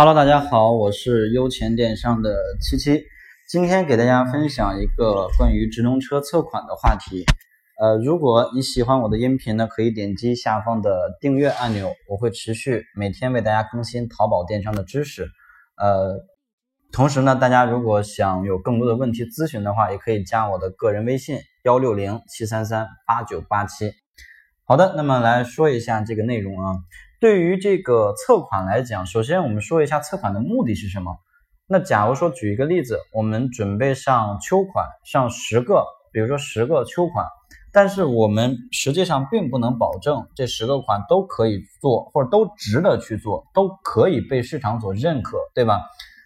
Hello，大家好，我是优钱电商的七七，今天给大家分享一个关于直通车测款的话题。呃，如果你喜欢我的音频呢，可以点击下方的订阅按钮，我会持续每天为大家更新淘宝电商的知识。呃，同时呢，大家如果想有更多的问题咨询的话，也可以加我的个人微信幺六零七三三八九八七。好的，那么来说一下这个内容啊。对于这个测款来讲，首先我们说一下测款的目的是什么。那假如说举一个例子，我们准备上秋款，上十个，比如说十个秋款，但是我们实际上并不能保证这十个款都可以做，或者都值得去做，都可以被市场所认可，对吧？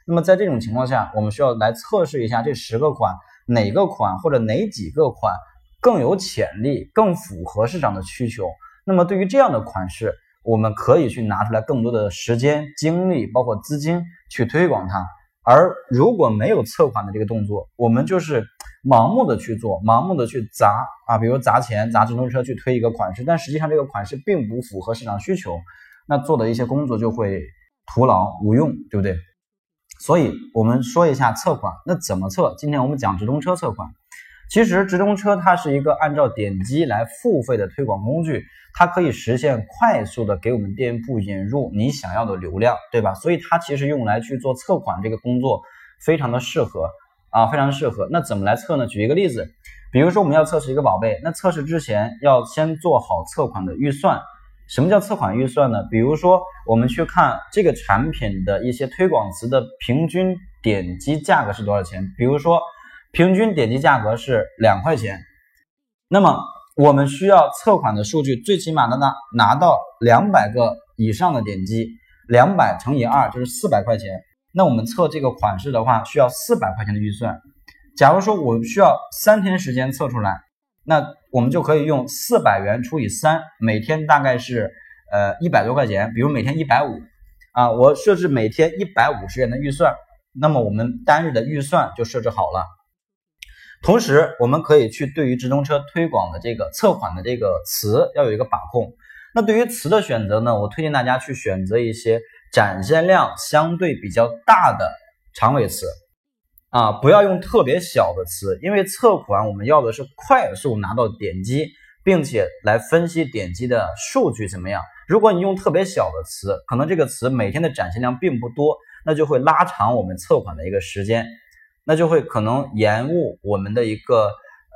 那么在这种情况下，我们需要来测试一下这十个款哪个款或者哪几个款更有潜力，更符合市场的需求。那么对于这样的款式，我们可以去拿出来更多的时间、精力，包括资金去推广它。而如果没有测款的这个动作，我们就是盲目的去做，盲目的去砸啊，比如砸钱、砸直通车去推一个款式，但实际上这个款式并不符合市场需求，那做的一些工作就会徒劳无用，对不对？所以我们说一下测款，那怎么测？今天我们讲直通车测款。其实直通车它是一个按照点击来付费的推广工具，它可以实现快速的给我们店铺引入你想要的流量，对吧？所以它其实用来去做测款这个工作非常的适合啊，非常适合。那怎么来测呢？举一个例子，比如说我们要测试一个宝贝，那测试之前要先做好测款的预算。什么叫测款预算呢？比如说我们去看这个产品的一些推广词的平均点击价格是多少钱，比如说。平均点击价格是两块钱，那么我们需要测款的数据，最起码的呢拿到两百个以上的点击，两百乘以二就是四百块钱。那我们测这个款式的话，需要四百块钱的预算。假如说我需要三天时间测出来，那我们就可以用四百元除以三，每天大概是呃一百多块钱，比如每天一百五啊，我设置每天一百五十元的预算，那么我们单日的预算就设置好了。同时，我们可以去对于直通车推广的这个测款的这个词要有一个把控。那对于词的选择呢，我推荐大家去选择一些展现量相对比较大的长尾词啊，不要用特别小的词，因为测款我们要的是快速拿到点击，并且来分析点击的数据怎么样。如果你用特别小的词，可能这个词每天的展现量并不多，那就会拉长我们测款的一个时间。那就会可能延误我们的一个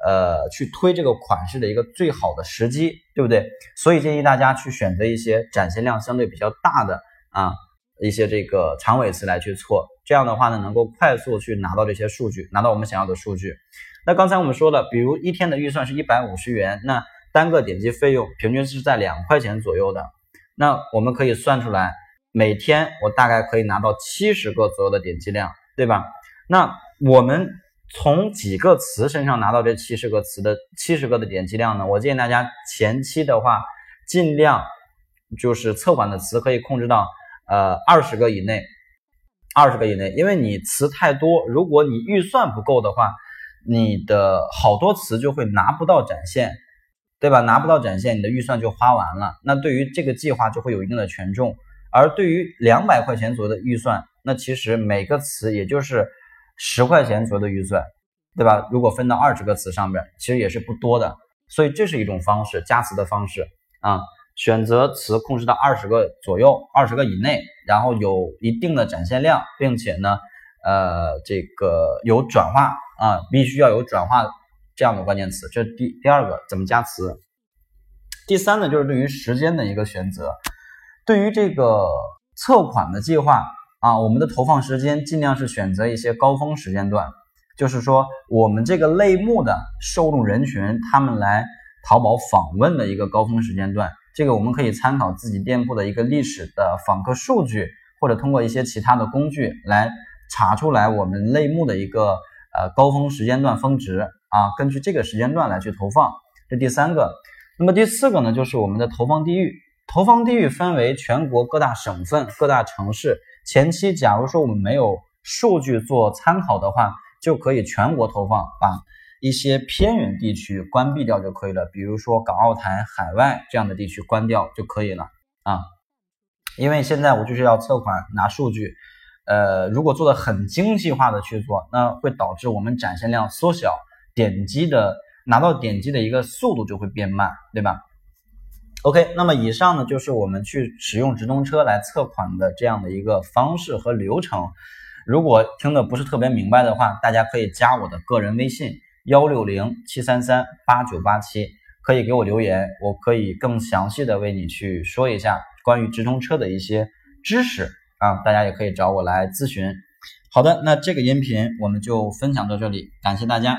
呃去推这个款式的一个最好的时机，对不对？所以建议大家去选择一些展现量相对比较大的啊一些这个长尾词来去错，这样的话呢能够快速去拿到这些数据，拿到我们想要的数据。那刚才我们说了，比如一天的预算是一百五十元，那单个点击费用平均是在两块钱左右的，那我们可以算出来，每天我大概可以拿到七十个左右的点击量，对吧？那我们从几个词身上拿到这七十个词的七十个的点击量呢？我建议大家前期的话，尽量就是测管的词可以控制到呃二十个以内，二十个以内，因为你词太多，如果你预算不够的话，你的好多词就会拿不到展现，对吧？拿不到展现，你的预算就花完了，那对于这个计划就会有一定的权重。而对于两百块钱左右的预算，那其实每个词也就是。十块钱左右的预算，对吧？如果分到二十个词上面，其实也是不多的。所以这是一种方式，加词的方式啊。选择词控制到二十个左右，二十个以内，然后有一定的展现量，并且呢，呃，这个有转化啊，必须要有转化这样的关键词。这是第第二个怎么加词。第三呢，就是对于时间的一个选择，对于这个测款的计划。啊，我们的投放时间尽量是选择一些高峰时间段，就是说我们这个类目的受众人群，他们来淘宝访问的一个高峰时间段。这个我们可以参考自己店铺的一个历史的访客数据，或者通过一些其他的工具来查出来我们类目的一个呃高峰时间段峰值啊，根据这个时间段来去投放。这第三个，那么第四个呢，就是我们的投放地域。投放地域分为全国各大省份、各大城市。前期，假如说我们没有数据做参考的话，就可以全国投放，把一些偏远地区关闭掉就可以了。比如说港澳台、海外这样的地区关掉就可以了啊。因为现在我就是要测款拿数据，呃，如果做的很精细化的去做，那会导致我们展现量缩小，点击的拿到点击的一个速度就会变慢，对吧？OK，那么以上呢就是我们去使用直通车来测款的这样的一个方式和流程。如果听的不是特别明白的话，大家可以加我的个人微信幺六零七三三八九八七，可以给我留言，我可以更详细的为你去说一下关于直通车的一些知识。啊，大家也可以找我来咨询。好的，那这个音频我们就分享到这里，感谢大家。